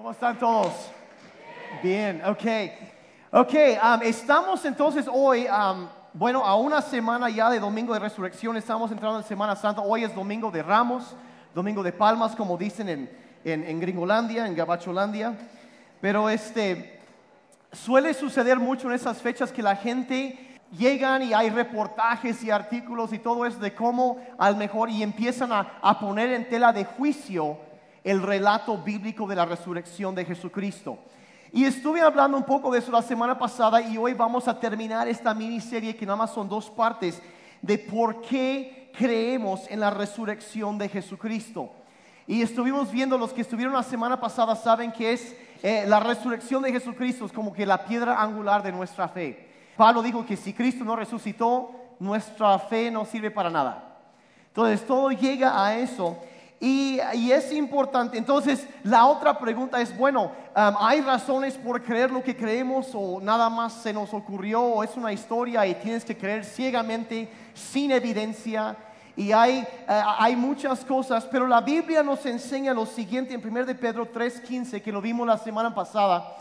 ¿Cómo están todos? Bien, ok. Ok, um, estamos entonces hoy, um, bueno, a una semana ya de Domingo de Resurrección, estamos entrando en Semana Santa. Hoy es Domingo de Ramos, Domingo de Palmas, como dicen en, en, en Gringolandia, en Gabacholandia. Pero este, suele suceder mucho en esas fechas que la gente llegan y hay reportajes y artículos y todo eso de cómo al mejor y empiezan a, a poner en tela de juicio el relato bíblico de la resurrección de Jesucristo. Y estuve hablando un poco de eso la semana pasada y hoy vamos a terminar esta miniserie que nada más son dos partes de por qué creemos en la resurrección de Jesucristo. Y estuvimos viendo, los que estuvieron la semana pasada saben que es eh, la resurrección de Jesucristo, es como que la piedra angular de nuestra fe. Pablo dijo que si Cristo no resucitó, nuestra fe no sirve para nada. Entonces todo llega a eso. Y, y, es importante. Entonces, la otra pregunta es, bueno, um, ¿hay razones por creer lo que creemos o nada más se nos ocurrió o es una historia y tienes que creer ciegamente, sin evidencia? Y hay, uh, hay muchas cosas, pero la Biblia nos enseña lo siguiente en 1 de Pedro 3:15, que lo vimos la semana pasada.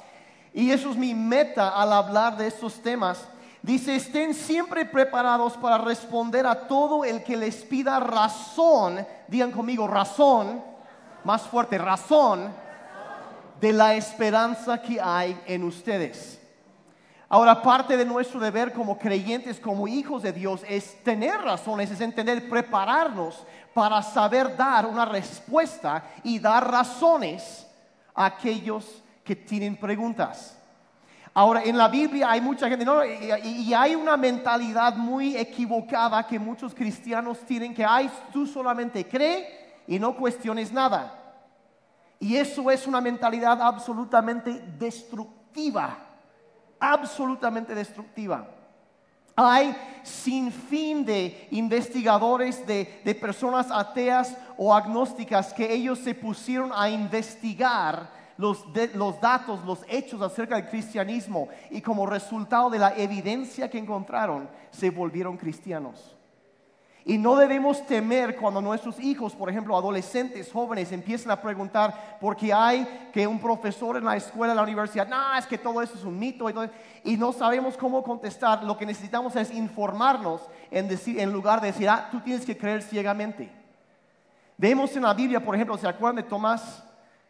Y eso es mi meta al hablar de estos temas. Dice, estén siempre preparados para responder a todo el que les pida razón, digan conmigo, razón, más fuerte, razón de la esperanza que hay en ustedes. Ahora, parte de nuestro deber como creyentes, como hijos de Dios, es tener razones, es entender, prepararnos para saber dar una respuesta y dar razones a aquellos que tienen preguntas. Ahora, en la Biblia hay mucha gente, ¿no? y, hay una mentalidad muy equivocada que muchos cristianos tienen, que hay, tú solamente cree y no cuestiones nada. Y eso es una mentalidad absolutamente destructiva, absolutamente destructiva. Hay sin fin de investigadores, de, de personas ateas o agnósticas que ellos se pusieron a investigar los, los, datos, los hechos acerca del cristianismo y como resultado de la evidencia que encontraron, se volvieron cristianos. Y no debemos temer cuando nuestros hijos, por ejemplo, adolescentes, jóvenes, empiezan a preguntar por qué hay que un profesor en la escuela, en la universidad, no, es que todo eso es un mito y, todo, y no sabemos cómo contestar. Lo que necesitamos es informarnos en, decir, en lugar de decir, ah, tú tienes que creer ciegamente. Vemos en la Biblia, por ejemplo, ¿se acuerdan de Tomás?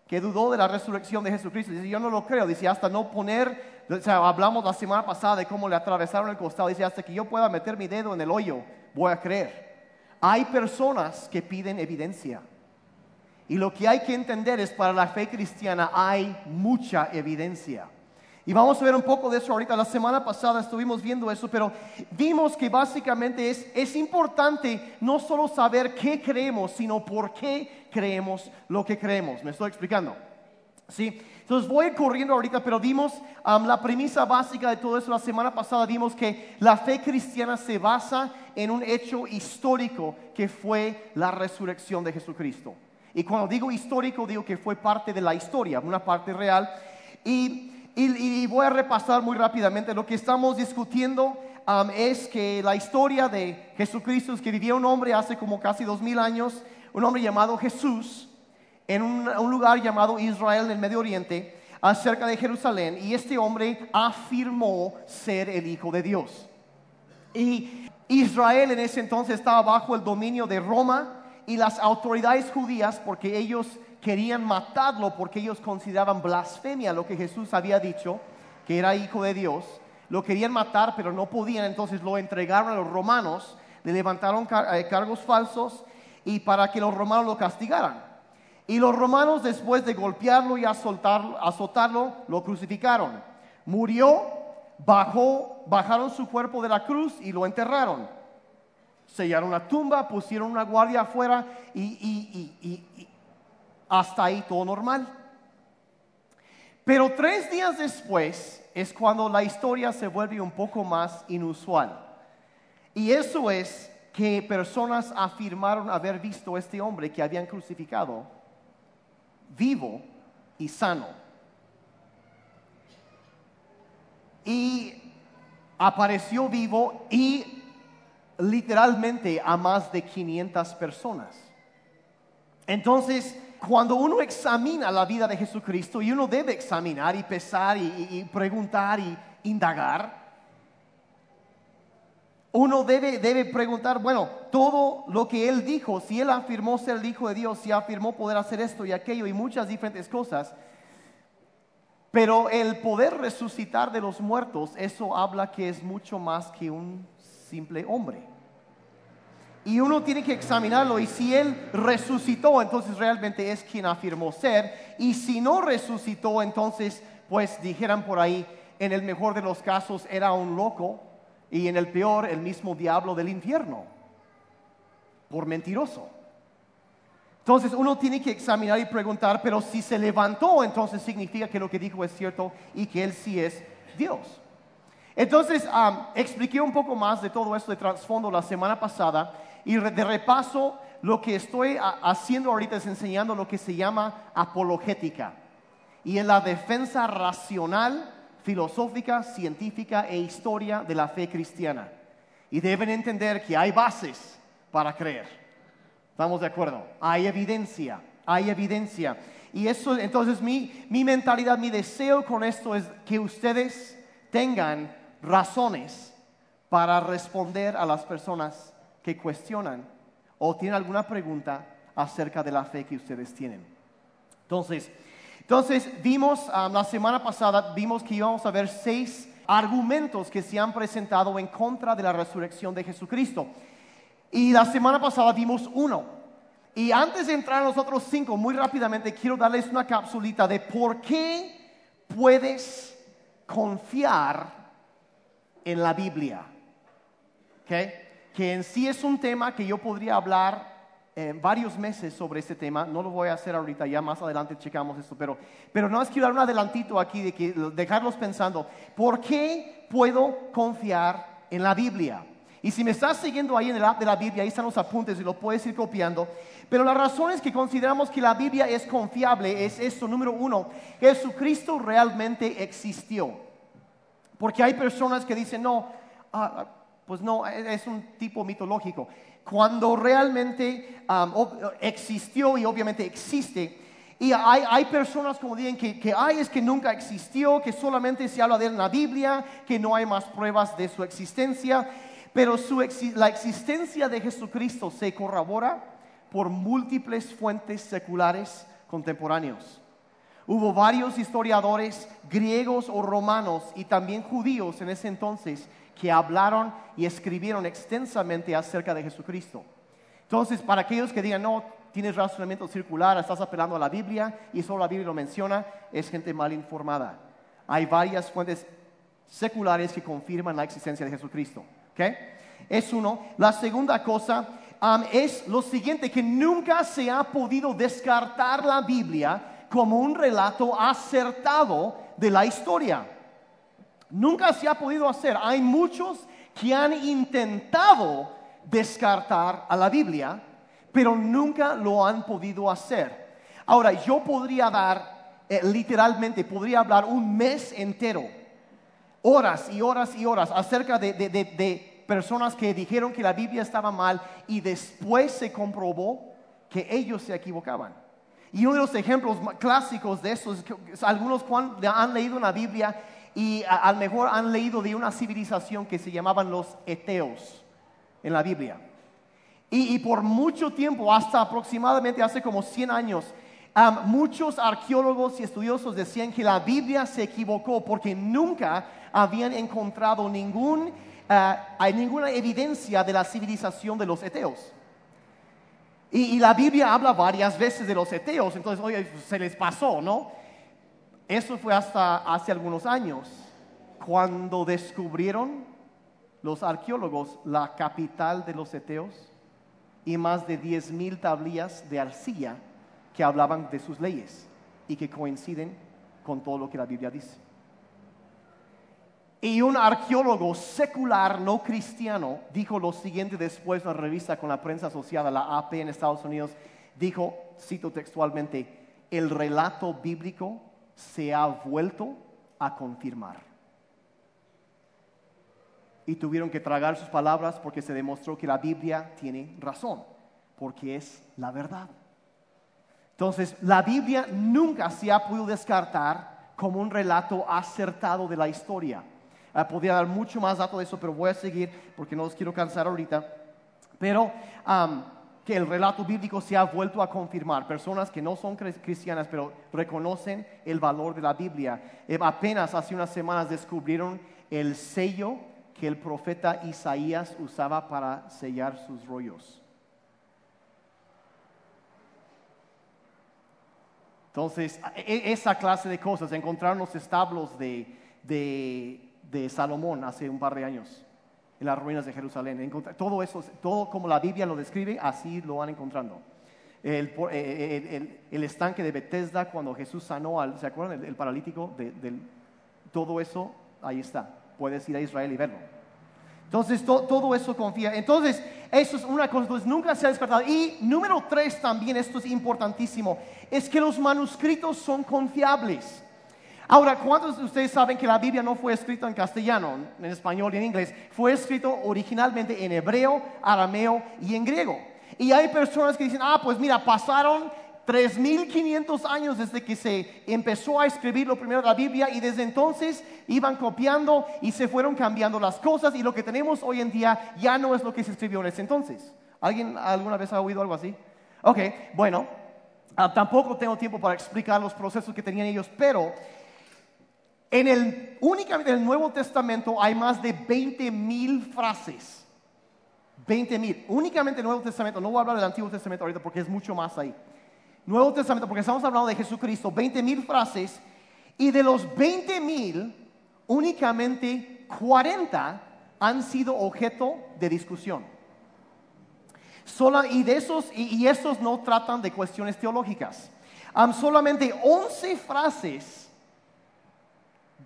Que dudó de la resurrección de Jesucristo. Dice, yo no lo creo. Dice, hasta no poner, o sea, hablamos la semana pasada de cómo le atravesaron el costado. Dice, hasta que yo pueda meter mi dedo en el hoyo, voy a creer. Hay personas que piden evidencia. Y lo que hay que entender es, para la fe cristiana hay mucha evidencia. Y vamos a ver un poco de eso ahorita. La semana pasada estuvimos viendo eso, pero vimos que básicamente es, es importante no solo saber qué creemos, sino por qué creemos lo que creemos. ¿Me estoy explicando? ¿Sí? Entonces voy corriendo ahorita, pero vimos um, la premisa básica de todo eso. La semana pasada vimos que la fe cristiana se basa en un hecho histórico que fue la resurrección de Jesucristo. Y cuando digo histórico, digo que fue parte de la historia, una parte real. Y y, voy a repasar muy rápidamente. Lo que estamos discutiendo um, es que la historia de Jesucristo es que vivía un hombre hace como casi dos mil años, un hombre llamado Jesús, en un, un lugar llamado Israel en el Medio Oriente, acerca de Jerusalén. Y este hombre afirmó ser el Hijo de Dios. Y Israel en ese entonces estaba bajo el dominio de Roma y las autoridades judías, porque ellos querían matarlo porque ellos consideraban blasfemia lo que Jesús había dicho, que era hijo de Dios. Lo querían matar, pero no podían, entonces lo entregaron a los romanos, le levantaron car cargos falsos y para que los romanos lo castigaran. Y los romanos después de golpearlo y azotarlo, azotarlo lo crucificaron. Murió, bajó, bajaron su cuerpo de la cruz y lo enterraron. Sellaron la tumba, pusieron una guardia afuera y, y, y, hasta ahí todo normal. Pero tres días después es cuando la historia se vuelve un poco más inusual. Y eso es que personas afirmaron haber visto a este hombre que habían crucificado vivo y sano. Y apareció vivo y literalmente a más de 500 personas. Entonces, cuando uno examina la vida de Jesucristo, y uno debe examinar y pesar y, preguntar y indagar, uno debe, debe preguntar, bueno, todo lo que Él dijo, si Él afirmó ser el Hijo de Dios, si afirmó poder hacer esto y aquello y muchas diferentes cosas, pero el poder resucitar de los muertos, eso habla que es mucho más que un simple hombre. Y uno tiene que examinarlo y si Él resucitó, entonces realmente es quien afirmó ser. Y si no resucitó, entonces pues dijeran por ahí, en el mejor de los casos era un loco y en el peor el mismo diablo del infierno, por mentiroso. Entonces uno tiene que examinar y preguntar, pero si se levantó, entonces significa que lo que dijo es cierto y que Él sí es Dios. Entonces expliqué un poco más de todo esto de trasfondo la semana pasada y de repaso lo que estoy haciendo ahorita es enseñando lo que se llama apologética y en la defensa racional filosófica, científica e historia de la fe cristiana. Y deben entender que hay bases para creer. ¿Estamos de acuerdo? Hay evidencia, hay evidencia. Y eso, entonces mi, mi mentalidad, mi deseo con esto es que ustedes tengan razones para responder a las personas que cuestionan o tienen alguna pregunta acerca de la fe que ustedes tienen. Entonces, entonces, vimos um, la semana pasada, vimos que íbamos a ver seis argumentos que se han presentado en contra de la resurrección de Jesucristo. Y la semana pasada vimos uno. Y antes de entrar a los otros cinco, muy rápidamente quiero darles una capsulita de por qué puedes confiar en la Biblia. ¿Okay? Que en sí es un tema que yo podría hablar varios meses sobre este tema. No lo voy a hacer ahorita, ya más adelante checamos esto, pero, pero no es quiero dar un adelantito aquí de que dejarlos pensando, ¿por qué puedo confiar en la Biblia? Y si me estás siguiendo ahí en el app de la Biblia, ahí están los apuntes y lo puedes ir copiando. Pero las razones que consideramos que la Biblia es confiable es esto, número uno, Jesucristo realmente existió. Porque hay personas que dicen, no, ah, pues no, es un tipo mitológico cuando realmente existió y obviamente existe. Y hay, personas como dicen que, que hay es que nunca existió, que solamente se habla de él en la Biblia, que no hay más pruebas de su existencia. Pero la existencia de Jesucristo se corrobora por múltiples fuentes seculares contemporáneos. Hubo varios historiadores griegos o romanos y también judíos en ese entonces que hablaron y escribieron extensamente acerca de Jesucristo. Entonces, para aquellos que digan, no, tienes razonamiento circular, estás apelando a la Biblia y solo la Biblia lo menciona, es gente mal informada. Hay varias fuentes seculares que confirman la existencia de Jesucristo. ¿okay? Es uno. La segunda cosa es lo siguiente, que nunca se ha podido descartar la Biblia como un relato acertado de la historia. Nunca se ha podido hacer. Hay muchos que han intentado descartar a la Biblia, pero nunca lo han podido hacer. Ahora, yo podría dar, eh, literalmente, podría hablar un mes entero, horas y horas y horas, acerca de, de personas que dijeron que la Biblia estaba mal y después se comprobó que ellos se equivocaban. Y uno de los ejemplos clásicos de eso es que algunos han leído una Biblia y a, lo mejor han leído de una civilización que se llamaban los eteos en la Biblia. Y, por mucho tiempo, hasta aproximadamente hace como 100 años, muchos arqueólogos y estudiosos decían que la Biblia se equivocó porque nunca habían encontrado ningún, uh, ninguna evidencia de la civilización de los eteos. Y, y, la Biblia habla varias veces de los eteos, entonces, oye, se les pasó, ¿no? Eso fue hasta hace algunos años, cuando descubrieron los arqueólogos la capital de los eteos y más de 10.000 tablillas de arcilla que hablaban de sus leyes y que coinciden con todo lo que la Biblia dice. Y un arqueólogo secular no cristiano dijo lo siguiente después en una revista con la prensa asociada, la AP en Estados Unidos, dijo, cito textualmente, el relato bíblico se ha vuelto a confirmar. Y tuvieron que tragar sus palabras porque se demostró que la Biblia tiene razón, porque es la verdad. Entonces, la Biblia nunca se ha podido descartar como un relato acertado de la historia. Ah, podría dar mucho más datos de eso, pero voy a seguir porque no los quiero cansar ahorita. Pero que el relato bíblico se ha vuelto a confirmar. Personas que no son cristianas, pero reconocen el valor de la Biblia. Eh, apenas hace unas semanas descubrieron el sello que el profeta Isaías usaba para sellar sus rollos. Entonces, e, esa clase de cosas, encontraron los establos de, de Salomón hace un par de años en las ruinas de Jerusalén. Todo eso, todo como la Biblia lo describe, así lo van encontrando. El, eh, eh, el, estanque de Bethesda cuando Jesús sanó al, ¿se acuerdan? El, paralítico, de, todo eso, ahí está. Puedes ir a Israel y verlo. Entonces, todo eso confía. Entonces, eso es una cosa, entonces nunca se ha despertado. Y número tres también, esto es importantísimo, es que los manuscritos son confiables. Ahora, ¿cuántos de ustedes saben que la Biblia no fue escrita en castellano, en español y en inglés? Fue escrito originalmente en hebreo, arameo y en griego. Y hay personas que dicen, ah, pues mira, pasaron 3.500 años desde que se empezó a escribir lo primero de la Biblia y desde entonces iban copiando y se fueron cambiando las cosas y lo que tenemos hoy en día ya no es lo que se escribió en ese entonces. ¿Alguien alguna vez ha oído algo así? Ok, bueno, ah, tampoco tengo tiempo para explicar los procesos que tenían ellos, pero en el, únicamente en Nuevo Testamento hay más de 20 mil frases. 20 mil. Únicamente en el Nuevo Testamento. No voy a hablar del Antiguo Testamento ahorita porque es mucho más ahí. Nuevo Testamento, porque estamos hablando de Jesucristo. 20 mil frases. Y de los 20 mil, únicamente 40 han sido objeto de discusión. y de esos, y, estos no tratan de cuestiones teológicas. solamente 11 frases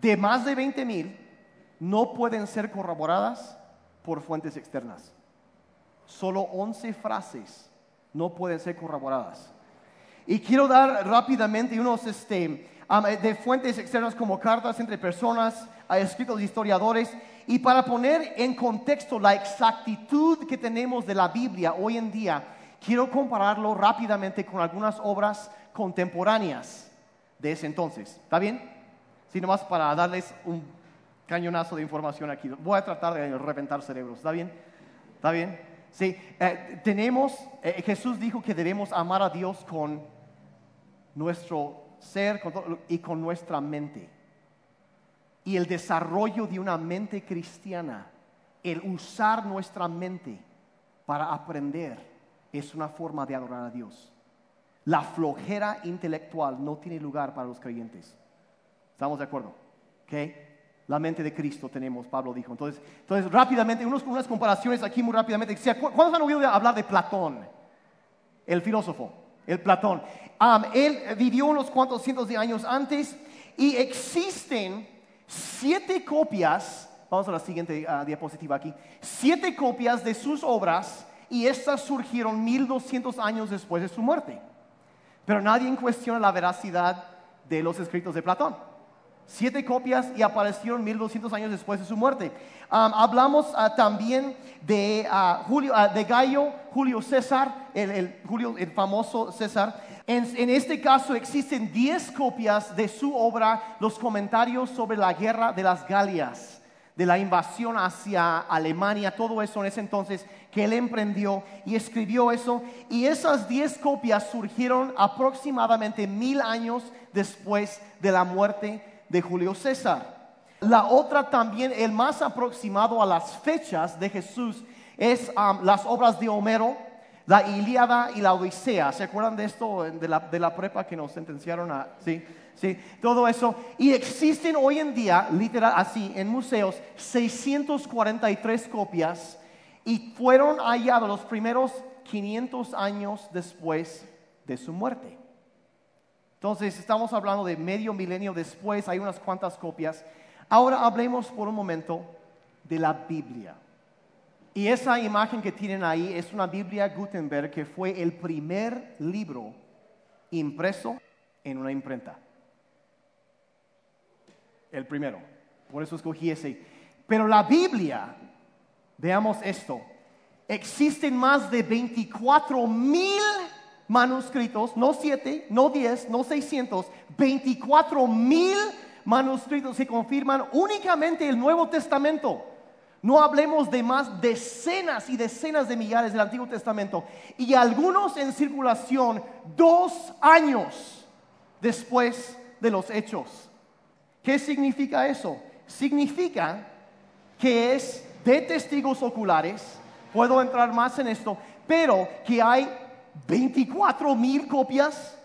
de más de 20 mil no pueden ser corroboradas por fuentes externas. Solo 11 frases no pueden ser corroboradas. Y quiero dar rápidamente unos este, de fuentes externas como cartas entre personas, escritos de historiadores, y para poner en contexto la exactitud que tenemos de la Biblia hoy en día, quiero compararlo rápidamente con algunas obras contemporáneas de ese entonces. ¿Está bien? Sino más para darles un cañonazo de información aquí. Voy a tratar de reventar cerebros, ¿está bien? ¿Está bien? Sí, eh, tenemos, eh, Jesús dijo que debemos amar a Dios con nuestro ser y con nuestra mente. Y el desarrollo de una mente cristiana, el usar nuestra mente para aprender, es una forma de adorar a Dios. La flojera intelectual no tiene lugar para los creyentes. ¿Estamos de acuerdo? ¿Okay? La mente de Cristo tenemos, Pablo dijo. Entonces, entonces rápidamente, unos, unas comparaciones aquí muy rápidamente. ¿Cuántos han oído hablar de Platón? El filósofo, el Platón. él vivió unos cuantos cientos de años antes y existen siete copias, vamos a la siguiente ah, diapositiva aquí, siete copias de sus obras y estas surgieron 1200 años después de su muerte. Pero nadie cuestiona la veracidad de los escritos de Platón. Siete copias y aparecieron 1200 años después de su muerte. hablamos ah, también de, uh, Julio, ah, de Gallo, Julio César, el, Julio, el famoso César. En, en, este caso existen 10 copias de su obra, los comentarios sobre la guerra de las Galias, de la invasión hacia Alemania, todo eso en ese entonces que él emprendió y escribió eso. Y esas 10 copias surgieron aproximadamente mil años después de la muerte de Julio César. La otra también, el más aproximado a las fechas de Jesús, es um, las obras de Homero, la Ilíada y la Odisea. ¿Se acuerdan de esto, de la, de la prepa que nos sentenciaron a... Sí, sí, todo eso. Y existen hoy en día, literal, así, en museos, 643 copias y fueron hallados los primeros 500 años después de su muerte. Entonces, estamos hablando de medio milenio después, hay unas cuantas copias. Ahora hablemos por un momento de la Biblia. Y esa imagen que tienen ahí es una Biblia Gutenberg que fue el primer libro impreso en una imprenta. El primero. Por eso escogí ese. Pero la Biblia, veamos esto, existen más de 24 mil manuscritos, no siete, no diez, no seiscientos, 24 mil manuscritos que confirman únicamente el Nuevo Testamento. No hablemos de más decenas y decenas de millares del Antiguo Testamento. Y algunos en circulación dos años después de los hechos. ¿Qué significa eso? Significa que es de testigos oculares, puedo entrar más en esto, pero que hay 24 mil copias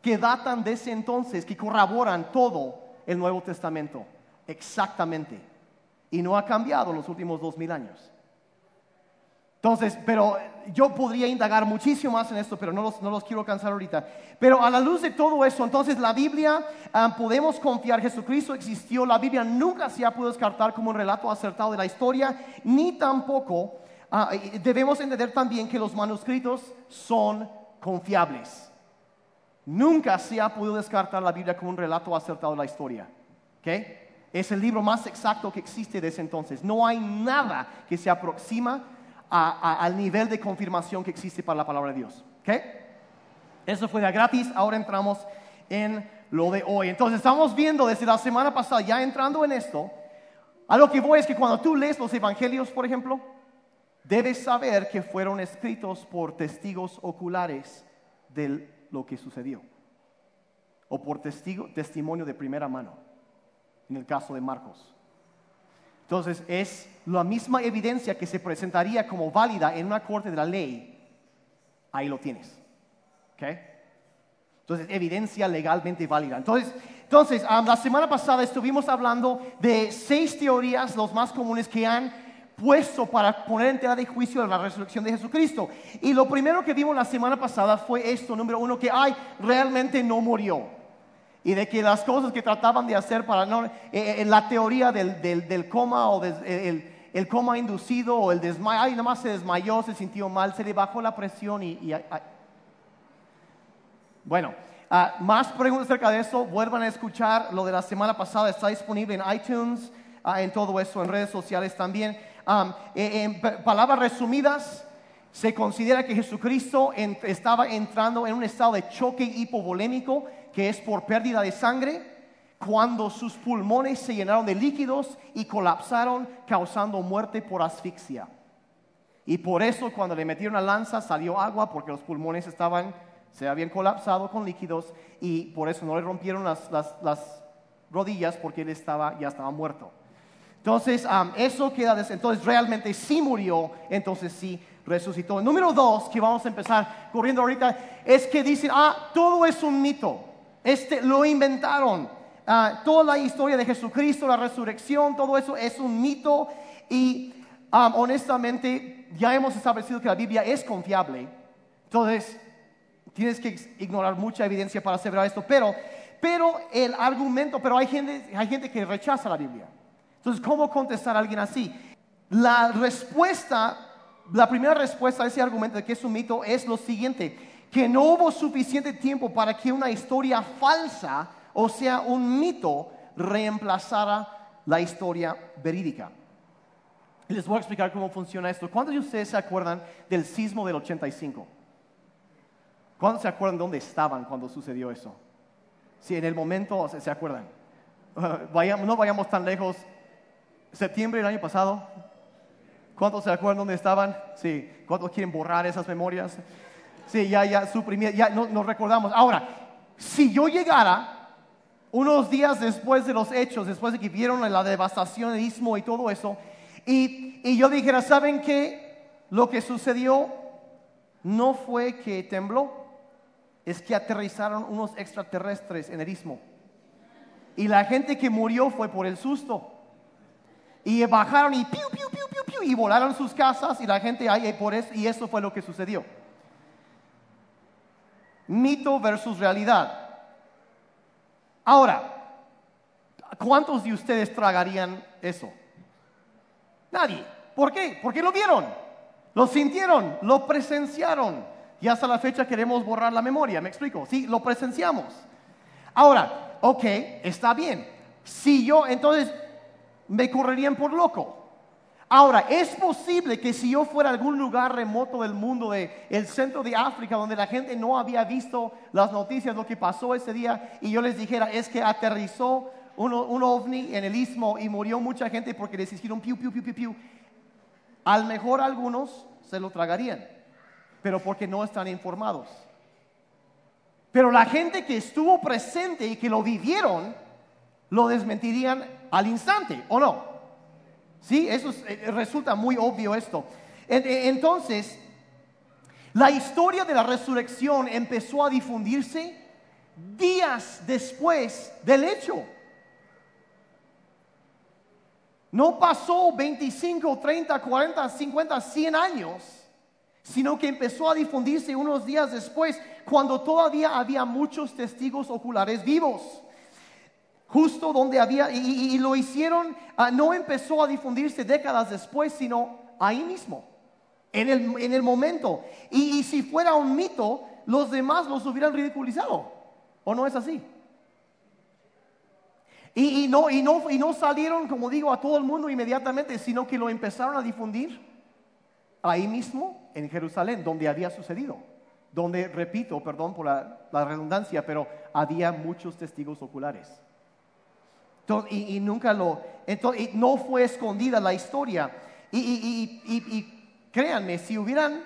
que datan de ese entonces, que corroboran todo el Nuevo Testamento. Exactamente y no ha cambiado en los últimos dos mil años. Entonces, pero yo podría indagar muchísimo más en esto, pero no los, no los quiero cansar ahorita. Pero a la luz de todo eso, entonces la Biblia, ah, podemos confiar, Jesucristo existió, la Biblia nunca se ha podido descartar como un relato acertado de la historia, ni tampoco ah, debemos entender también que los manuscritos son confiables. Nunca se ha podido descartar la Biblia como un relato acertado de la historia. ¿Okay? Es el libro más exacto que existe de ese entonces. No hay nada que se aproxima al nivel de confirmación que existe para la palabra de Dios. Eso fue de gratis, ahora entramos en lo de hoy. Entonces estamos viendo desde la semana pasada, ya entrando en esto, a lo que voy es que cuando tú lees los evangelios, por ejemplo, debes saber que fueron escritos por testigos oculares de lo que sucedió, o por testimonio de primera mano en el caso de Marcos. Entonces es la misma evidencia que se presentaría como válida en una corte de la ley. Ahí lo tienes. ¿Okay? Entonces, evidencia legalmente válida. Entonces, entonces la semana pasada estuvimos hablando de seis teorías, los más comunes que han puesto para poner en tela de juicio la resurrección de Jesucristo. Y lo primero que vimos la semana pasada fue esto, número uno, que ay, realmente no murió y de que las cosas que trataban de hacer para no, eh, eh, la teoría del, del, coma o el, el, coma inducido o el desmayo, ay, nada más se desmayó, se sintió mal, se le bajó la presión y... Bueno, ah, más preguntas acerca de eso, vuelvan a escuchar lo de la semana pasada, está disponible en iTunes, ah, en todo eso, en redes sociales también. Eh, en palabras resumidas, se considera que Jesucristo estaba entrando en un estado de choque hipovolémico que es por pérdida de sangre, cuando sus pulmones se llenaron de líquidos y colapsaron, causando muerte por asfixia. Y por eso cuando le metieron la lanza salió agua porque los pulmones estaban, se habían colapsado con líquidos y por eso no le rompieron las, rodillas porque él estaba, ya estaba muerto. Entonces, eso queda, entonces realmente sí murió, entonces sí resucitó. Número dos, que vamos a empezar corriendo ahorita, es que dicen, ah, todo es un mito. Este lo inventaron. Ah, toda la historia de Jesucristo, la resurrección, todo eso es un mito y um, honestamente ya hemos establecido que la Biblia es confiable. Entonces, tienes que ignorar mucha evidencia para aseverar esto, pero, pero el argumento, pero hay gente, hay gente que rechaza la Biblia. Entonces, ¿cómo contestar a alguien así? La respuesta, la primera respuesta a ese argumento de que es un mito es lo siguiente que no hubo suficiente tiempo para que una historia falsa, o sea, un mito, reemplazara la historia verídica. Les voy a explicar cómo funciona esto. ¿Cuántos de ustedes se acuerdan del sismo del 85? ¿Cuántos se acuerdan dónde estaban cuando sucedió eso? Si en el momento se, acuerdan. no vayamos tan lejos. Septiembre del año pasado. ¿Cuántos se acuerdan dónde estaban? Sí. ¿Cuántos quieren borrar esas memorias? Sí, ya, ya suprimí, ya no, nos recordamos. Ahora, si yo llegara unos días después de los hechos, después de que vieron la devastación, el istmo y todo eso, y, y yo dijera, ¿saben qué? Lo que sucedió no fue que tembló, es que aterrizaron unos extraterrestres en el istmo. Y la gente que murió fue por el susto. Y bajaron y piu, piu, piu, piu, piu, y volaron sus casas y la gente ahí por eso, y eso fue lo que sucedió mito versus realidad. Ahora, ¿cuántos de ustedes tragarían eso? Nadie. ¿Por qué? Porque lo vieron, lo sintieron, lo presenciaron. Y hasta la fecha queremos borrar la memoria, ¿me explico? Sí, lo presenciamos. Ahora, ok, está bien. Si yo, entonces, me correrían por loco. Ahora, es posible que si yo fuera a algún lugar remoto del mundo, de centro de África, donde la gente no había visto las noticias, lo que pasó ese día, y yo les dijera, es que aterrizó un, un ovni en el istmo y murió mucha gente porque les hicieron piu, piu, piu, piu, piu. Al mejor algunos se lo tragarían, pero porque no están informados. Pero la gente que estuvo presente y que lo vivieron, lo desmentirían al instante, ¿o no? Sí, eso eh, resulta muy obvio esto. Eh, entonces, la historia de la resurrección empezó a difundirse días después del hecho. No pasó 25, 30, 40, 50, 100 años, sino que empezó a difundirse unos días después, cuando todavía había muchos testigos oculares vivos. Justo donde había, y, lo hicieron, ah, no empezó a difundirse décadas después, sino ahí mismo, en el, en el momento. Y, si fuera un mito, los demás los hubieran ridiculizado. ¿O no es así? Y, no, y, no, y no salieron, como digo, a todo el mundo inmediatamente, sino que lo empezaron a difundir ahí mismo en Jerusalén, donde había sucedido. Donde, repito, perdón por la, redundancia, pero había muchos testigos oculares. Y, nunca lo, entonces, no fue escondida la historia. y créanme, si hubieran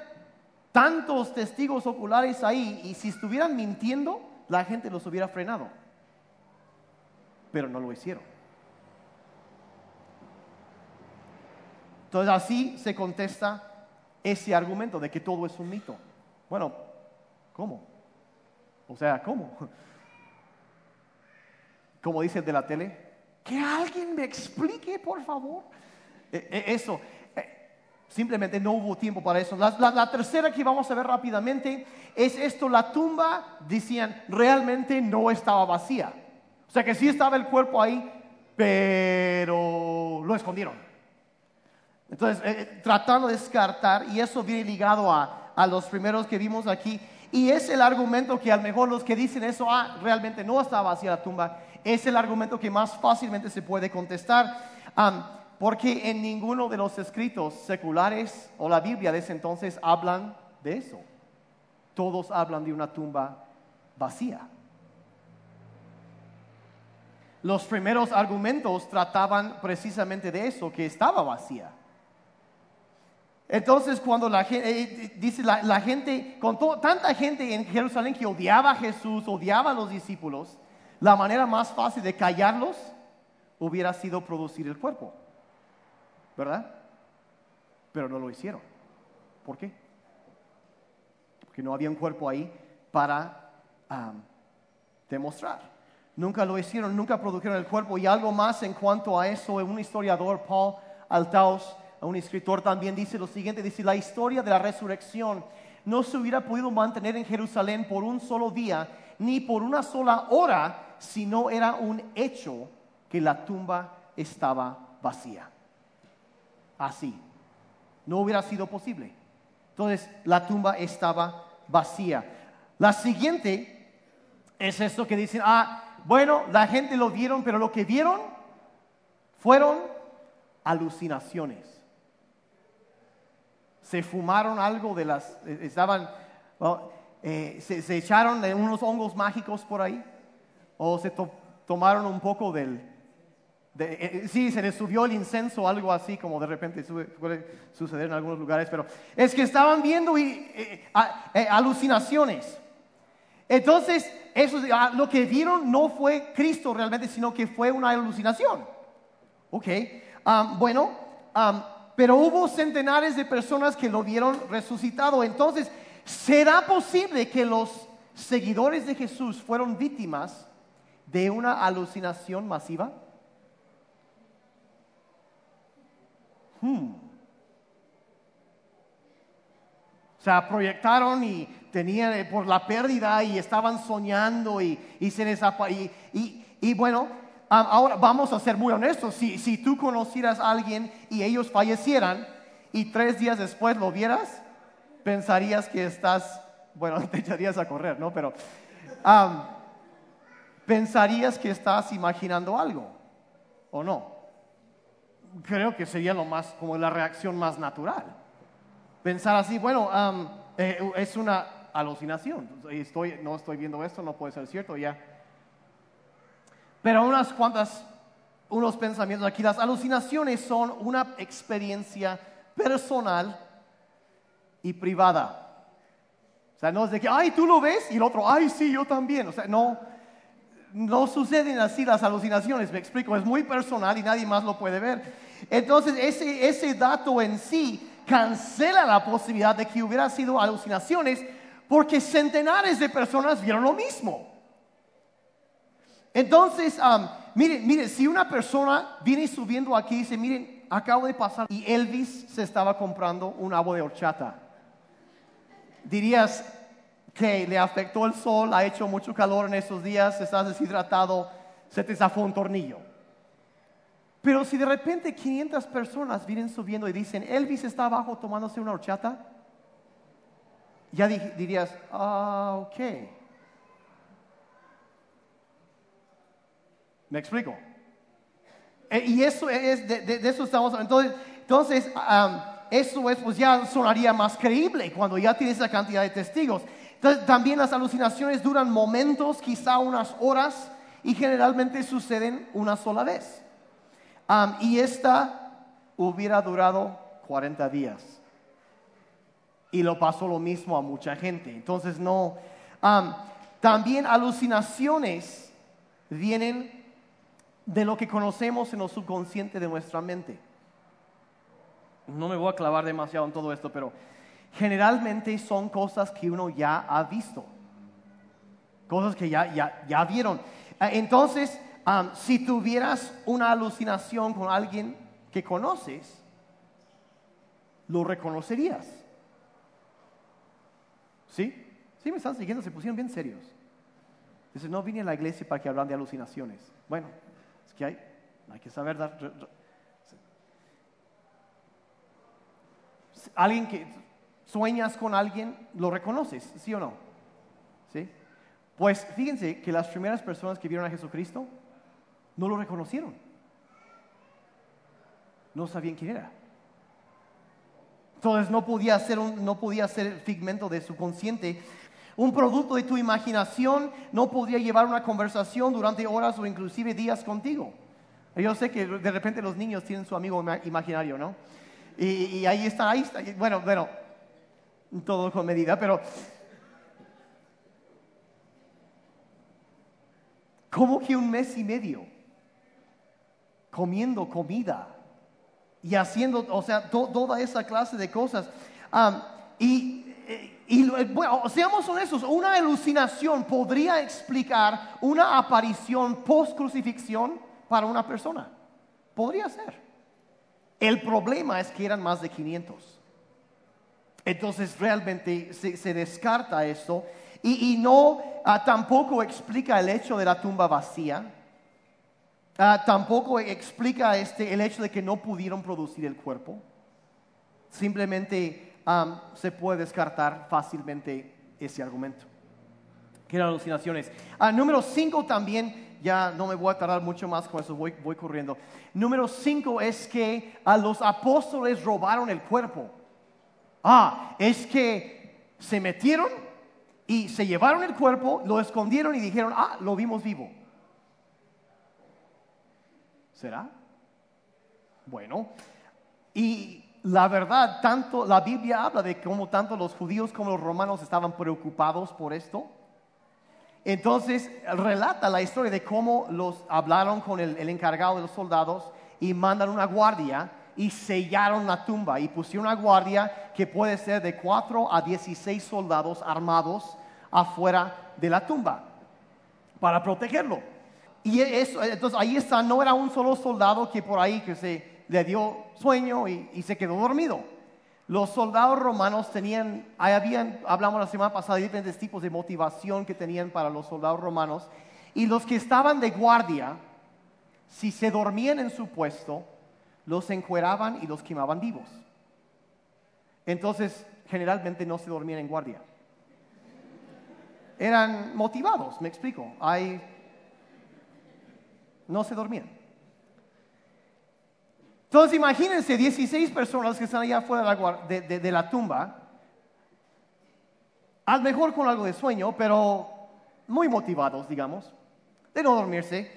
tantos testigos oculares ahí y si estuvieran mintiendo, la gente los hubiera frenado pero no lo hicieron. Entonces así se contesta ese argumento de que todo es un mito. Bueno, ¿cómo? O sea, ¿cómo? Como dice de la tele, que alguien me explique, por favor. E, e, eso, e, simplemente no hubo tiempo para eso. La, la, tercera que vamos a ver rápidamente es esto, la tumba, decían, realmente no estaba vacía. O sea que sí estaba el cuerpo ahí, pero lo escondieron. Entonces, eh, eh, tratando de descartar, y eso viene ligado a, a los primeros que vimos aquí, y es el argumento que a lo mejor los que dicen eso, ah, realmente no estaba vacía la tumba, es el argumento que más fácilmente se puede contestar, porque en ninguno de los escritos seculares o la Biblia de ese entonces hablan de eso. Todos hablan de una tumba vacía los primeros argumentos trataban precisamente de eso, que estaba vacía. Entonces, cuando la gente, eh, eh, dice la, gente, con tanta gente en Jerusalén que odiaba a Jesús, odiaba a los discípulos, la manera más fácil de callarlos hubiera sido producir el cuerpo, ¿verdad? Pero no lo hicieron. ¿Por qué? Porque no había un cuerpo ahí para demostrar. Nunca lo hicieron, nunca produjeron el cuerpo. Y algo más en cuanto a eso, un historiador, Paul Altaus, un escritor también dice lo siguiente, dice, la historia de la resurrección no se hubiera podido mantener en Jerusalén por un solo día, ni por una sola hora, si no era un hecho que la tumba estaba vacía. Así. No hubiera sido posible. Entonces, la tumba estaba vacía. La siguiente es esto que dicen, ah, bueno, la gente lo vieron, pero lo que vieron fueron alucinaciones. Se fumaron algo de las, eh, estaban, eh, se, echaron de unos hongos mágicos por ahí, o se tomaron un poco del, eh, sí, se les subió el incenso, algo así como de repente puede suceder en algunos lugares, pero es que estaban viendo y, alucinaciones. Entonces, eso, ah, lo que vieron no fue Cristo realmente, sino que fue una alucinación. Ok, bueno, pero hubo centenares de personas que lo vieron resucitado. Entonces, ¿será posible que los seguidores de Jesús fueron víctimas de una alucinación masiva? Hmm. O sea, proyectaron y tenían eh, por la pérdida y estaban soñando y, se les y, y, bueno, ahora vamos a ser muy honestos, si, si tú conocieras a alguien y ellos fallecieran y tres días después lo vieras, pensarías que estás, bueno, te echarías a correr, ¿no? Pero pensarías que estás imaginando algo, ¿o no? creo que sería lo más, como la reacción más natural. Pensar así, bueno, eh, es una alucinación. Estoy, no estoy viendo esto, no puede ser cierto, ya. Pero unas cuantas, unos pensamientos aquí. Las alucinaciones son una experiencia personal y privada. O sea, no es de que, ay, tú lo ves y el otro, ay, sí, yo también. O sea, no, no suceden así las alucinaciones, me explico, es muy personal y nadie más lo puede ver. Entonces, ese, ese dato en sí cancela la posibilidad de que hubiera sido alucinaciones porque centenares de personas vieron lo mismo. Entonces, miren, miren, si una persona viene subiendo aquí y dice, miren, acabo de pasar y Elvis se estaba comprando un agua de horchata dirías que le afectó el sol, ha hecho mucho calor en estos días, estás deshidratado, se te zafó un tornillo. Pero si de repente 500 personas vienen subiendo y dicen, Elvis está abajo tomándose una horchata, ya dirías, ah, ok. ¿Me explico? Eh, y eso es, de, eso estamos. Entonces, entonces eso es, pues ya sonaría más creíble cuando ya tienes esa cantidad de testigos. También las alucinaciones duran momentos, quizá unas horas, y generalmente suceden una sola vez. y esta hubiera durado 40 días. Y lo pasó lo mismo a mucha gente. Entonces no. también alucinaciones vienen de lo que conocemos en lo subconsciente de nuestra mente no me voy a clavar demasiado en todo esto, pero generalmente son cosas que uno ya ha visto, cosas que ya, ya, ya vieron. Ah, entonces, si tuvieras una alucinación con alguien que conoces, lo reconocerías. ¿Sí? ¿Sí me están siguiendo? Se pusieron bien serios. Dice, no vine a la iglesia para que hablan de alucinaciones. Bueno, es que hay, hay que saber dar alguien que sueñas con alguien, lo reconoces, ¿sí o no? ¿Sí? Pues fíjense que las primeras personas que vieron a Jesucristo no lo reconocieron. No sabían quién era. Entonces no podía ser, un, no podía ser figmento de su consciente. Un producto de tu imaginación no podría llevar una conversación durante horas o inclusive días contigo. Yo sé que de repente los niños tienen su amigo imaginario, ¿no? Y, ahí está, ahí está. Bueno, bueno, todo con medida, pero ¿cómo que un mes y medio comiendo comida y haciendo, o sea, toda esa clase de cosas? y, y bueno, seamos honestos, una alucinación podría explicar una aparición post crucifixión para una persona. Podría ser. El problema es que eran más de 500. Entonces realmente se, descarta esto y, no ah, tampoco explica el hecho de la tumba vacía. Ah, tampoco explica este, el hecho de que no pudieron producir el cuerpo. Simplemente se puede descartar fácilmente ese argumento. Que eran alucinaciones. Ah, número 5 también ya no me voy a tardar mucho más con eso, voy, corriendo. Número cinco es que a los apóstoles robaron el cuerpo. Ah, es que se metieron y se llevaron el cuerpo, lo escondieron y dijeron, ah, lo vimos vivo. ¿Será? Bueno, y la verdad, tanto la Biblia habla de cómo tanto los judíos como los romanos estaban preocupados por esto. Entonces relata la historia de cómo los hablaron con el, encargado de los soldados y mandan una guardia y sellaron la tumba y pusieron una guardia que puede ser de 4 a 16 soldados armados afuera de la tumba para protegerlo. Y eso, entonces ahí está, no era un solo soldado que por ahí que se le dio sueño y se quedó dormido los soldados romanos tenían, habían, hablamos la semana pasada diferentes tipos de motivación que tenían para los soldados romanos. Y los que estaban de guardia, si se dormían en su puesto, los encueraban y los quemaban vivos. Entonces, generalmente no se dormían en guardia. Eran motivados, me explico. no se dormían. Entonces imagínense 16 personas que están allá afuera de la, de la tumba, a lo mejor con algo de sueño, pero muy motivados, digamos, de no dormirse.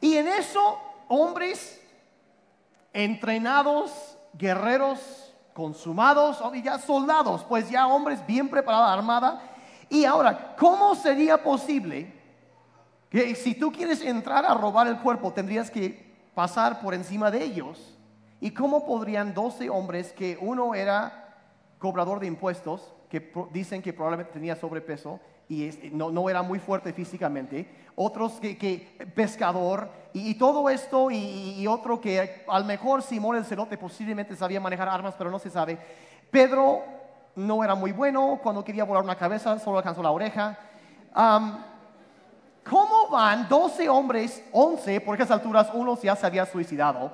Y en eso, hombres entrenados, guerreros consumados, ya soldados, pues ya hombres bien preparados, armada. Y ahora, ¿cómo sería posible que si tú quieres entrar a robar el cuerpo, tendrías que pasar por encima de ellos? ¿Y cómo podrían 12 hombres que uno era cobrador de impuestos, que dicen que probablemente tenía sobrepeso y no, era muy fuerte físicamente, otros que, pescador y, todo esto y, otro que a lo mejor Simón el celote posiblemente sabía manejar armas, pero no se sabe. Pedro no era muy bueno, cuando quería volar una cabeza solo alcanzó la oreja. ¿Cómo van 12 hombres, 11, porque a esas alturas uno ya se había suicidado?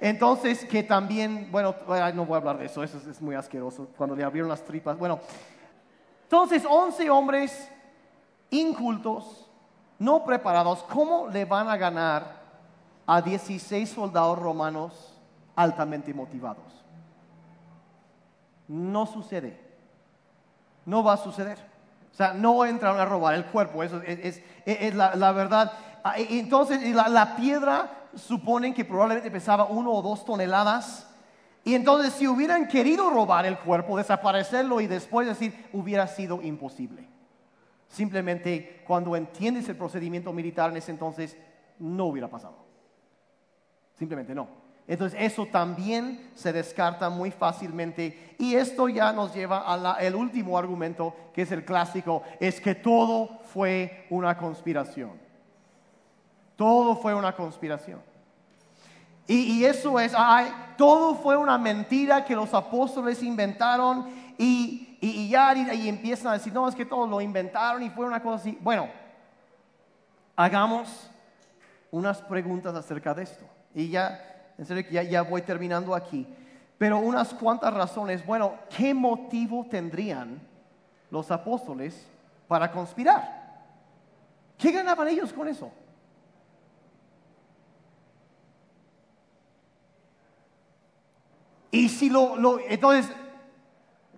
Entonces, que también, bueno, no voy a hablar de eso, eso es muy asqueroso, cuando le abrieron las tripas. Bueno, entonces 11 hombres incultos, no preparados, ¿cómo le van a ganar a 16 soldados romanos altamente motivados? No sucede, no va a suceder. O sea, no entran a robar el cuerpo, eso es, la, verdad. Ah, entonces, la, la piedra suponen que probablemente pesaba uno o dos toneladas. Y entonces si hubieran querido robar el cuerpo, desaparecerlo y después decir, hubiera sido imposible. Simplemente cuando entiendes el procedimiento militar en ese entonces, no hubiera pasado. Simplemente no. Entonces eso también se descarta muy fácilmente y esto ya nos lleva al último argumento que es el clásico, es que todo fue una conspiración. Todo fue una conspiración. Y, eso es, ay, todo fue una mentira que los apóstoles inventaron y, y, ya y empiezan a decir, no, es que todo lo inventaron y fue una cosa así. Bueno, hagamos unas preguntas acerca de esto. Y ya, en serio ya, ya voy terminando aquí. Pero unas cuantas razones, bueno, ¿qué motivo tendrían los apóstoles para conspirar? ¿Qué ganaban ellos con eso? Y si lo, lo entonces,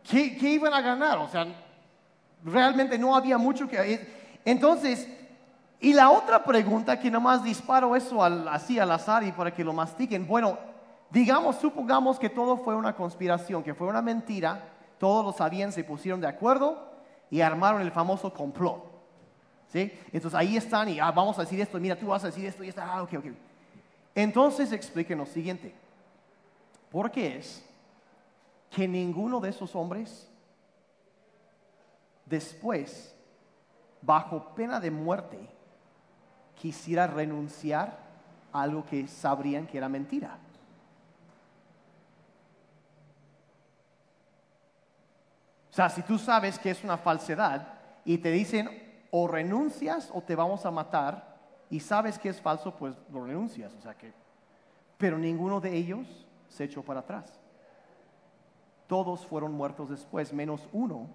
¿qué, ¿qué, iban a ganar? O sea, realmente no había mucho que... Entonces, y la otra pregunta que nomás disparo eso así al azar y para que lo mastiquen, bueno, digamos, supongamos que todo fue una conspiración, que fue una mentira, todos lo sabían, se pusieron de acuerdo y armaron el famoso complot. ¿Sí? Entonces ahí están y ah, vamos a decir esto, mira, tú vas a decir esto y está, ah, ok, ok. Entonces expliquen lo siguiente. ¿Por qué es que ninguno de esos hombres después, bajo pena de muerte, quisiera renunciar a algo que sabrían que era mentira? O sea, si tú sabes que es una falsedad y te dicen o renuncias o te vamos a matar y sabes que es falso, pues lo renuncias. O sea que, pero ninguno de ellos se echó para atrás. Todos fueron muertos después, menos uno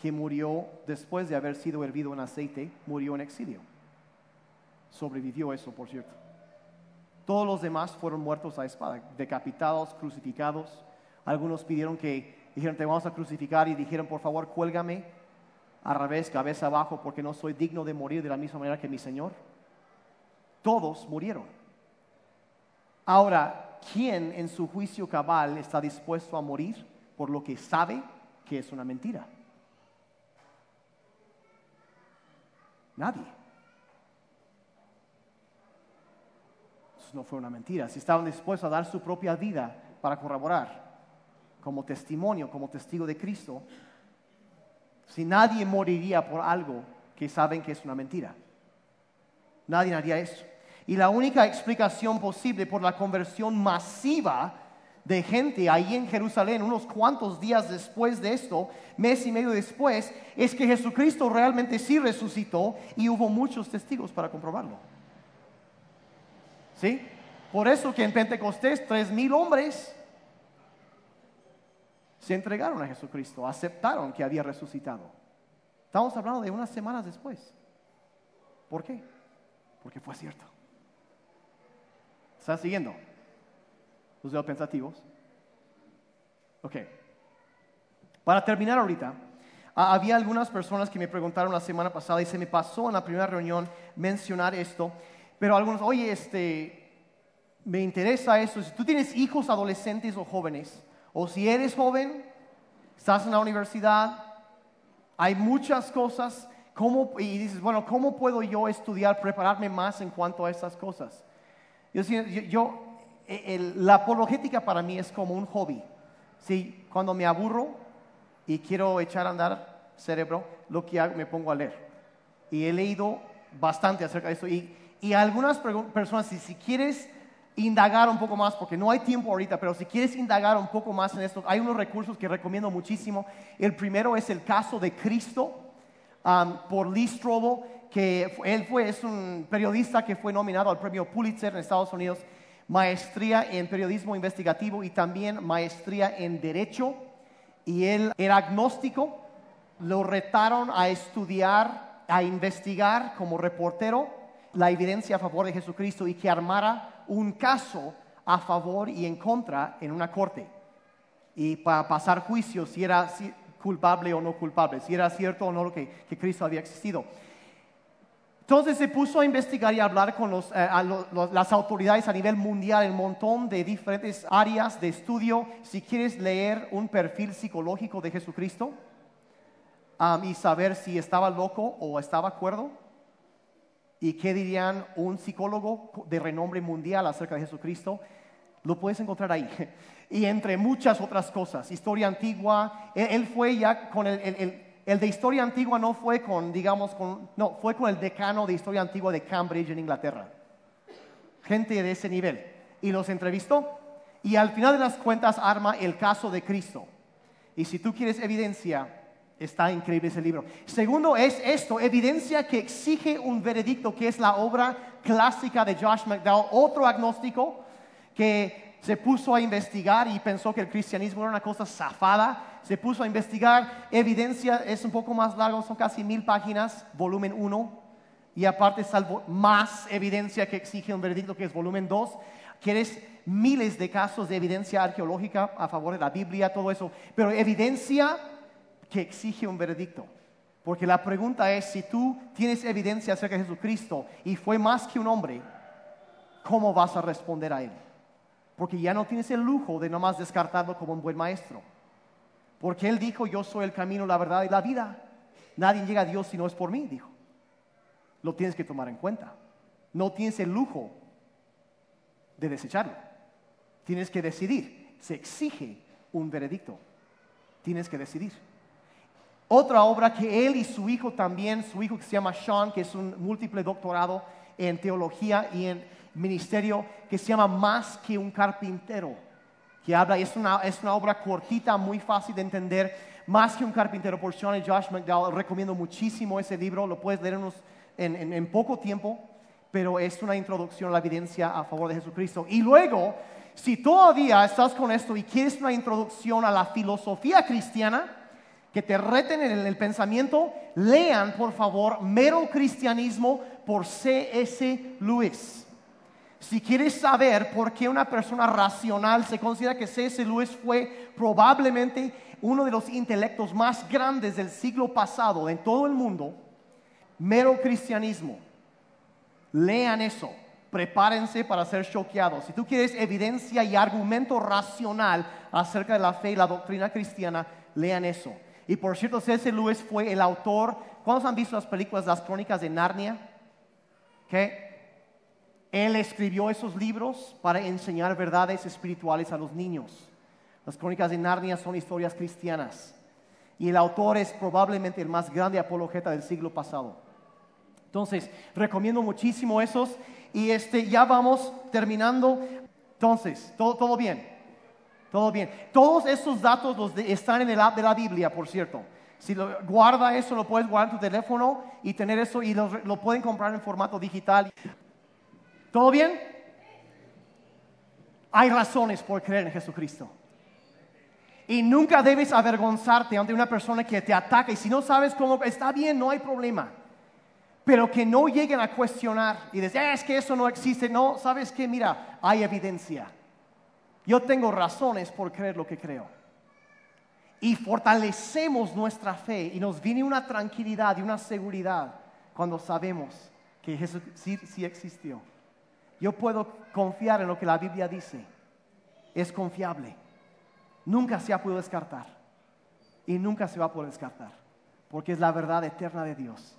que murió después de haber sido hervido en aceite, murió en exilio. Sobrevivió eso, por cierto. Todos los demás fueron muertos a espada, decapitados, crucificados. Algunos pidieron que, dijeron, te vamos a crucificar y dijeron, por favor, cuélgame a revés, cabeza abajo, porque no soy digno de morir de la misma manera que mi Señor. Todos murieron. Ahora, ¿quién en su juicio cabal está dispuesto a morir por lo que sabe que es una mentira? Nadie. Eso no fue una mentira. Si estaban dispuestos a dar su propia vida para corroborar, como testimonio, como testigo de Cristo, si nadie moriría por algo que saben que es una mentira. Nadie haría eso. Y la única explicación posible por la conversión masiva de gente ahí en Jerusalén, unos cuantos días después de esto, mes y medio después, es que Jesucristo realmente sí resucitó y hubo muchos testigos para comprobarlo. ¿Sí? Por eso que en Pentecostés tres mil hombres se entregaron a Jesucristo, aceptaron que había resucitado. Estamos hablando de unas semanas después. ¿Por qué? Porque fue cierto. ¿Está siguiendo? Los veo pensativos. Ok. Para terminar ahorita, ah, había algunas personas que me preguntaron la semana pasada y se me pasó en la primera reunión mencionar esto, pero algunos, oye, este, me interesa eso. Si tú tienes hijos adolescentes o jóvenes, o si eres joven, estás en la universidad, hay muchas cosas, ¿cómo, y dices, bueno, ¿cómo puedo yo estudiar, prepararme más en cuanto a esas cosas? Yo, yo, e, la apologética para mí es como un hobby. Sí, cuando me aburro y quiero echar a andar cerebro, lo que hago, me pongo a leer. Y he leído bastante acerca de eso. Y, y algunas personas, si, si quieres indagar un poco más, porque no hay tiempo ahorita, pero si quieres indagar un poco más en esto, hay unos recursos que recomiendo muchísimo. El primero es el caso de Cristo um, por Lee Strobel, que él fue, es un periodista que fue nominado al premio Pulitzer en Estados Unidos maestría en periodismo investigativo y también maestría en derecho. Y él era agnóstico, lo retaron a estudiar, a investigar como reportero la evidencia a favor de Jesucristo y que armara un caso a favor y en contra en una corte. Y para pasar juicio si era culpable o no culpable, si era cierto o no que, que Cristo había existido. Entonces se puso a investigar y a hablar con eh, las autoridades a nivel mundial, un montón de diferentes áreas de estudio. Si quieres leer un perfil psicológico de Jesucristo y saber si estaba loco o estaba acuerdo, y qué dirían un psicólogo de renombre mundial acerca de Jesucristo, lo puedes encontrar ahí. Y entre muchas otras cosas, historia antigua, él, fue ya con el el de historia antigua no fue con, digamos, con, no, fue con el decano de historia antigua de Cambridge en Inglaterra. Gente de ese nivel. Y los entrevistó. Y al final de las cuentas arma el caso de Cristo. Y si tú quieres evidencia, está increíble ese libro. Segundo es esto, evidencia que exige un veredicto, que es la obra clásica de Josh McDowell, otro agnóstico que se puso a investigar y pensó que el cristianismo era una cosa zafada se puso a investigar, evidencia es un poco más largo, son casi mil páginas, volumen 1, y aparte salvo más evidencia que exige un veredicto que es volumen 2, quieres miles de casos de evidencia arqueológica a favor de la Biblia, todo eso, pero evidencia que exige un veredicto. Porque la pregunta es, si tú tienes evidencia acerca de Jesucristo y fue más que un hombre, ¿cómo vas a responder a él? Porque ya no tienes el lujo de nomás descartarlo como un buen maestro. Porque Él dijo, yo soy el camino, la verdad y la vida. Nadie llega a Dios si no es por mí, dijo. Lo tienes que tomar en cuenta. No tienes el lujo de desecharlo. Tienes que decidir. Se exige un veredicto. Tienes que decidir. Otra obra que él y su hijo también, su hijo que se llama Sean, que es un múltiple doctorado en teología y en ministerio, que se llama Más que un carpintero que habla, es una, es una obra cortita, muy fácil de entender, más que un carpintero por Sean y Josh McDowell. Recomiendo muchísimo ese libro, lo puedes leer en, en, poco tiempo, pero es una introducción a la evidencia a favor de Jesucristo. Y luego, si todavía estás con esto y quieres una introducción a la filosofía cristiana, que te reten en el pensamiento, lean por favor Mero Cristianismo por C.S. Lewis. Si quieres saber por qué una persona racional se considera que C.S. Lewis fue probablemente uno de los intelectos más grandes del siglo pasado en todo el mundo, mero cristianismo. Lean eso, prepárense para ser choqueados. Si tú quieres evidencia y argumento racional acerca de la fe y la doctrina cristiana, lean eso. Y por cierto, C.S. Lewis fue el autor. ¿Cuántos han visto las películas Las Crónicas de Narnia? ¿Qué? Él escribió esos libros para enseñar verdades espirituales a los niños. Las crónicas de Narnia son historias cristianas. Y el autor es probablemente el más grande apologeta del siglo pasado. Entonces, recomiendo muchísimo esos. Y este, ya vamos terminando. Entonces, todo, todo bien. Todo bien. Todos esos datos los están en el app de la Biblia, por cierto. Si lo, guarda eso, lo puedes guardar en tu teléfono y tener eso y lo pueden comprar en formato digital. ¿Todo bien? Hay razones por creer en Jesucristo. Y nunca debes avergonzarte ante una persona que te ataca. Y si no sabes cómo, está bien, no hay problema. Pero que no lleguen a cuestionar y decir, ah, es que eso no existe. No, sabes que, mira, hay evidencia. yo tengo razones por creer lo que creo. Y fortalecemos nuestra fe y nos viene una tranquilidad y una seguridad cuando sabemos que Jesús sí, sí existió. Yo puedo confiar en lo que la Biblia dice. Es confiable. Nunca se ha podido descartar. Y nunca se va a poder descartar. Porque es la verdad eterna de Dios.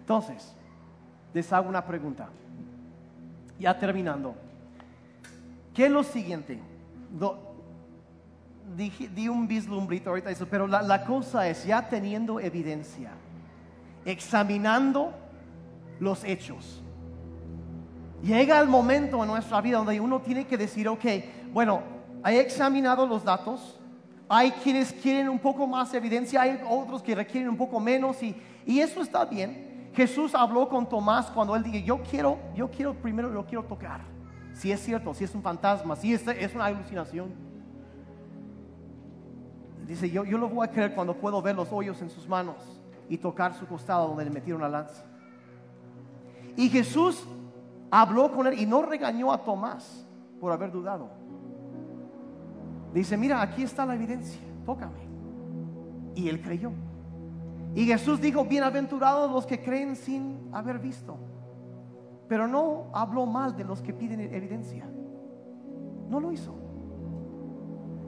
Entonces, les hago una pregunta. Ya terminando. ¿Qué es lo siguiente? di, un vislumbrito ahorita eso, pero la cosa es ya teniendo evidencia, examinando los hechos. Llega el momento en nuestra vida donde uno tiene que decir, ok, bueno, he examinado los datos, hay quienes quieren un poco más evidencia, hay otros que requieren un poco menos y, y eso está bien. Jesús habló con Tomás cuando él dijo, yo quiero, yo quiero primero lo quiero tocar. Si es cierto, si es un fantasma, si es, es una alucinación. Dice, yo, yo lo voy a creer cuando puedo ver los hoyos en sus manos y tocar su costado donde le metieron la lanza. Y Jesús habló con él y no regañó a Tomás por haber dudado. Dice, mira, aquí está la evidencia, tócame. Y él creyó. Y Jesús dijo, bienaventurados los que creen sin haber visto. Pero no habló mal de los que piden evidencia. No lo hizo.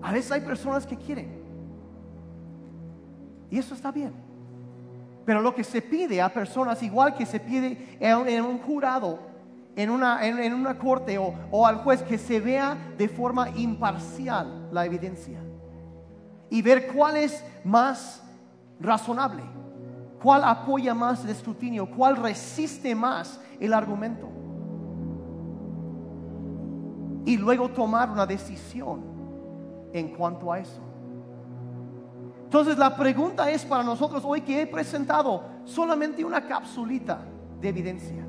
A veces hay personas que quieren. Y eso está bien. Pero lo que se pide a personas, igual que se pide en, un jurado, en una, en, una corte o, o al juez, que se vea de forma imparcial la evidencia. Y ver cuál es más razonable? ¿Cuál apoya más el escrutinio? ¿Cuál resiste más el argumento? Y luego tomar una decisión en cuanto a eso. Entonces la pregunta es para nosotros hoy que he presentado solamente una capsulita de evidencia.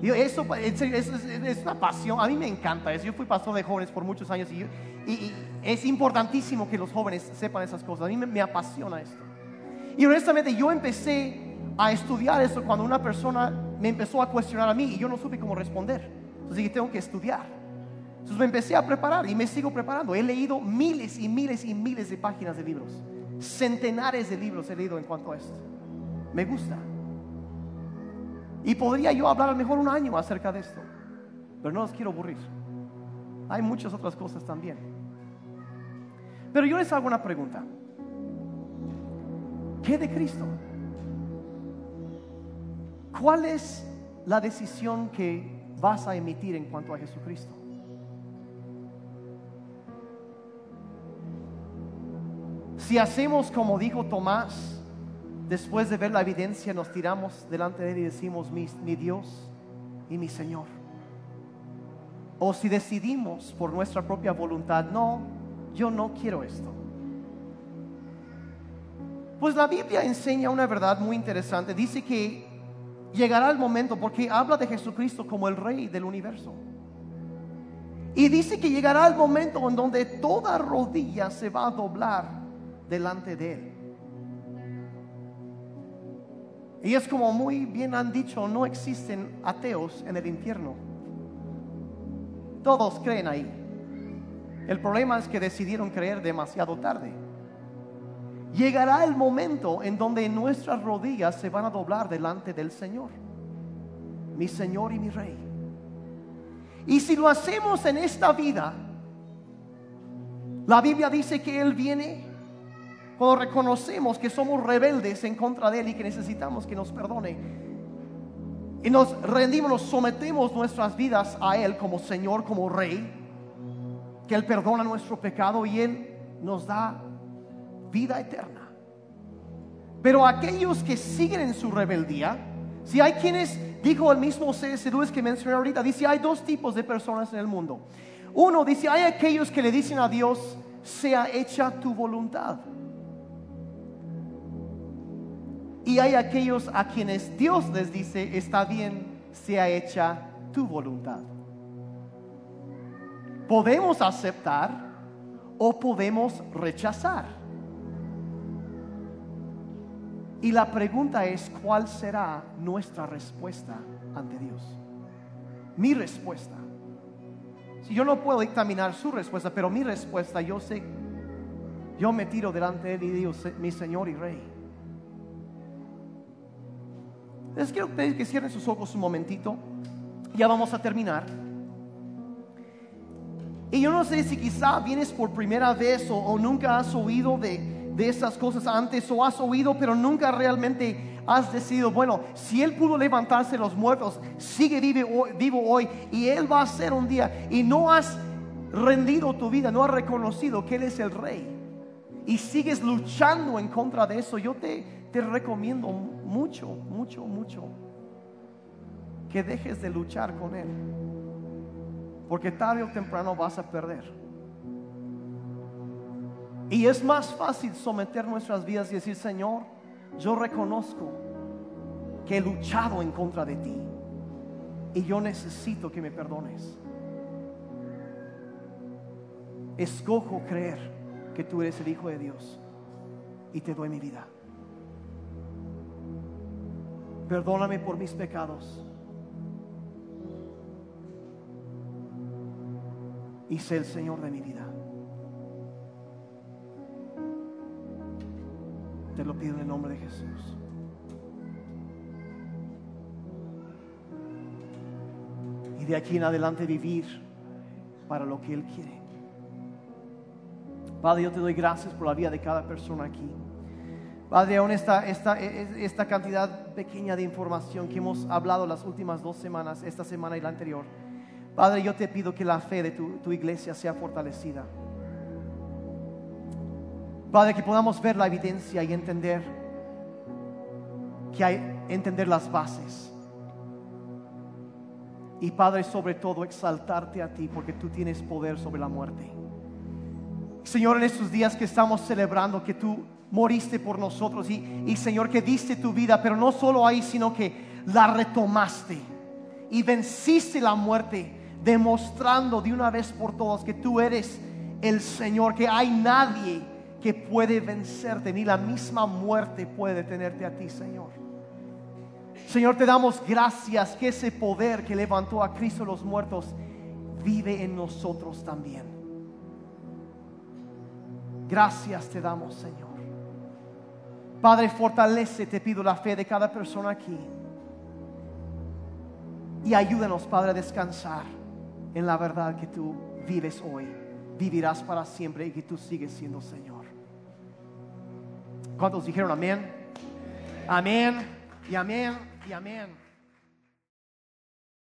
eso, es, una pasión, a mí me encanta eso. Yo fui pastor de jóvenes por muchos años y, es importantísimo que los jóvenes sepan esas cosas. A mí me apasiona esto. Y honestamente yo empecé a estudiar eso cuando una persona me empezó a cuestionar a mí y yo no supe cómo responder. Entonces dije, tengo que estudiar. Entonces me empecé a preparar y me sigo preparando. He leído miles y miles y miles de páginas de libros. Centenares de libros he leído en cuanto a esto. Me gusta. Y podría yo hablar a lo mejor un año acerca de esto. Pero no los quiero aburrir. Hay muchas otras cosas también. Pero yo les hago una pregunta. ¿Qué de Cristo? ¿Cuál es la decisión que vas a emitir en cuanto a Jesucristo? Si hacemos como dijo Tomás, después de ver la evidencia nos tiramos delante de él y decimos, mi, mi Dios y mi Señor. O si decidimos por nuestra propia voluntad, no, yo no quiero esto. Pues la Biblia enseña una verdad muy interesante. Dice que llegará el momento, porque habla de Jesucristo como el rey del universo. Y dice que llegará el momento en donde toda rodilla se va a doblar delante de Él. Y es como muy bien han dicho, no existen ateos en el infierno. Todos creen ahí. El problema es que decidieron creer demasiado tarde. Llegará el momento en donde nuestras rodillas se van a doblar delante del Señor, mi Señor y mi Rey. Y si lo hacemos en esta vida, la Biblia dice que Él viene cuando reconocemos que somos rebeldes en contra de Él y que necesitamos que nos perdone. Y nos rendimos, nos sometemos nuestras vidas a Él como Señor, como Rey, que Él perdona nuestro pecado y Él nos da vida eterna. Pero aquellos que siguen en su rebeldía, si hay quienes, dijo el mismo C.S. Lewis que mencioné ahorita, dice, hay dos tipos de personas en el mundo. Uno dice, hay aquellos que le dicen a Dios, sea hecha tu voluntad. Y hay aquellos a quienes Dios les dice, está bien, sea hecha tu voluntad. Podemos aceptar o podemos rechazar. Y la pregunta es, ¿cuál será nuestra respuesta ante Dios? mi respuesta. Si yo no puedo dictaminar su respuesta, pero mi respuesta, yo sé, yo me tiro delante de él y digo, mi Señor y Rey. Les quiero pedir que cierren sus ojos un momentito. Ya vamos a terminar. Y yo no sé si quizá vienes por primera vez o, nunca has oído de, de esas cosas antes o has oído pero nunca realmente has decidido, bueno, si Él pudo levantarse los muertos, sigue vivo hoy, vivo hoy y Él va a ser un día y no has rendido tu vida, no has reconocido que Él es el Rey y sigues luchando en contra de eso, yo te, te recomiendo mucho, mucho, mucho que dejes de luchar con Él. Porque tarde o temprano vas a perder. Y es más fácil someter nuestras vidas y decir, Señor, yo reconozco que he luchado en contra de ti. Y yo necesito que me perdones. Escojo creer que tú eres el Hijo de Dios y te doy mi vida. Perdóname por mis pecados y sé el Señor de mi vida. Te lo pido en el nombre de Jesús. Y de aquí en adelante vivir para lo que Él quiere. Padre, yo te doy gracias por la vida de cada persona aquí. Padre, aún esta, esta, esta cantidad pequeña de información que hemos hablado las últimas dos semanas, esta semana y la anterior. Padre, yo te pido que la fe de tu, iglesia sea fortalecida. Padre, que podamos ver la evidencia y entender que hay entender las bases. Y Padre, sobre todo, exaltarte a ti porque tú tienes poder sobre la muerte. Señor, en estos días que estamos celebrando que tú moriste por nosotros y, y Señor, que diste tu vida, pero no solo ahí, sino que la retomaste y venciste la muerte demostrando de una vez por todas que tú eres el Señor, que hay nadie que puede vencerte, ni la misma muerte puede detenerte a ti, Señor. Señor, te damos gracias que ese poder que levantó a Cristo los muertos vive en nosotros también. Gracias te damos, Señor. Padre, fortalece, te pido la fe de cada persona aquí. Y ayúdanos, Padre, a descansar en la verdad que tú vives hoy, vivirás para siempre y que tú sigues siendo Señor. ¿Cuántos dijeron amén? Amén y amén y amén.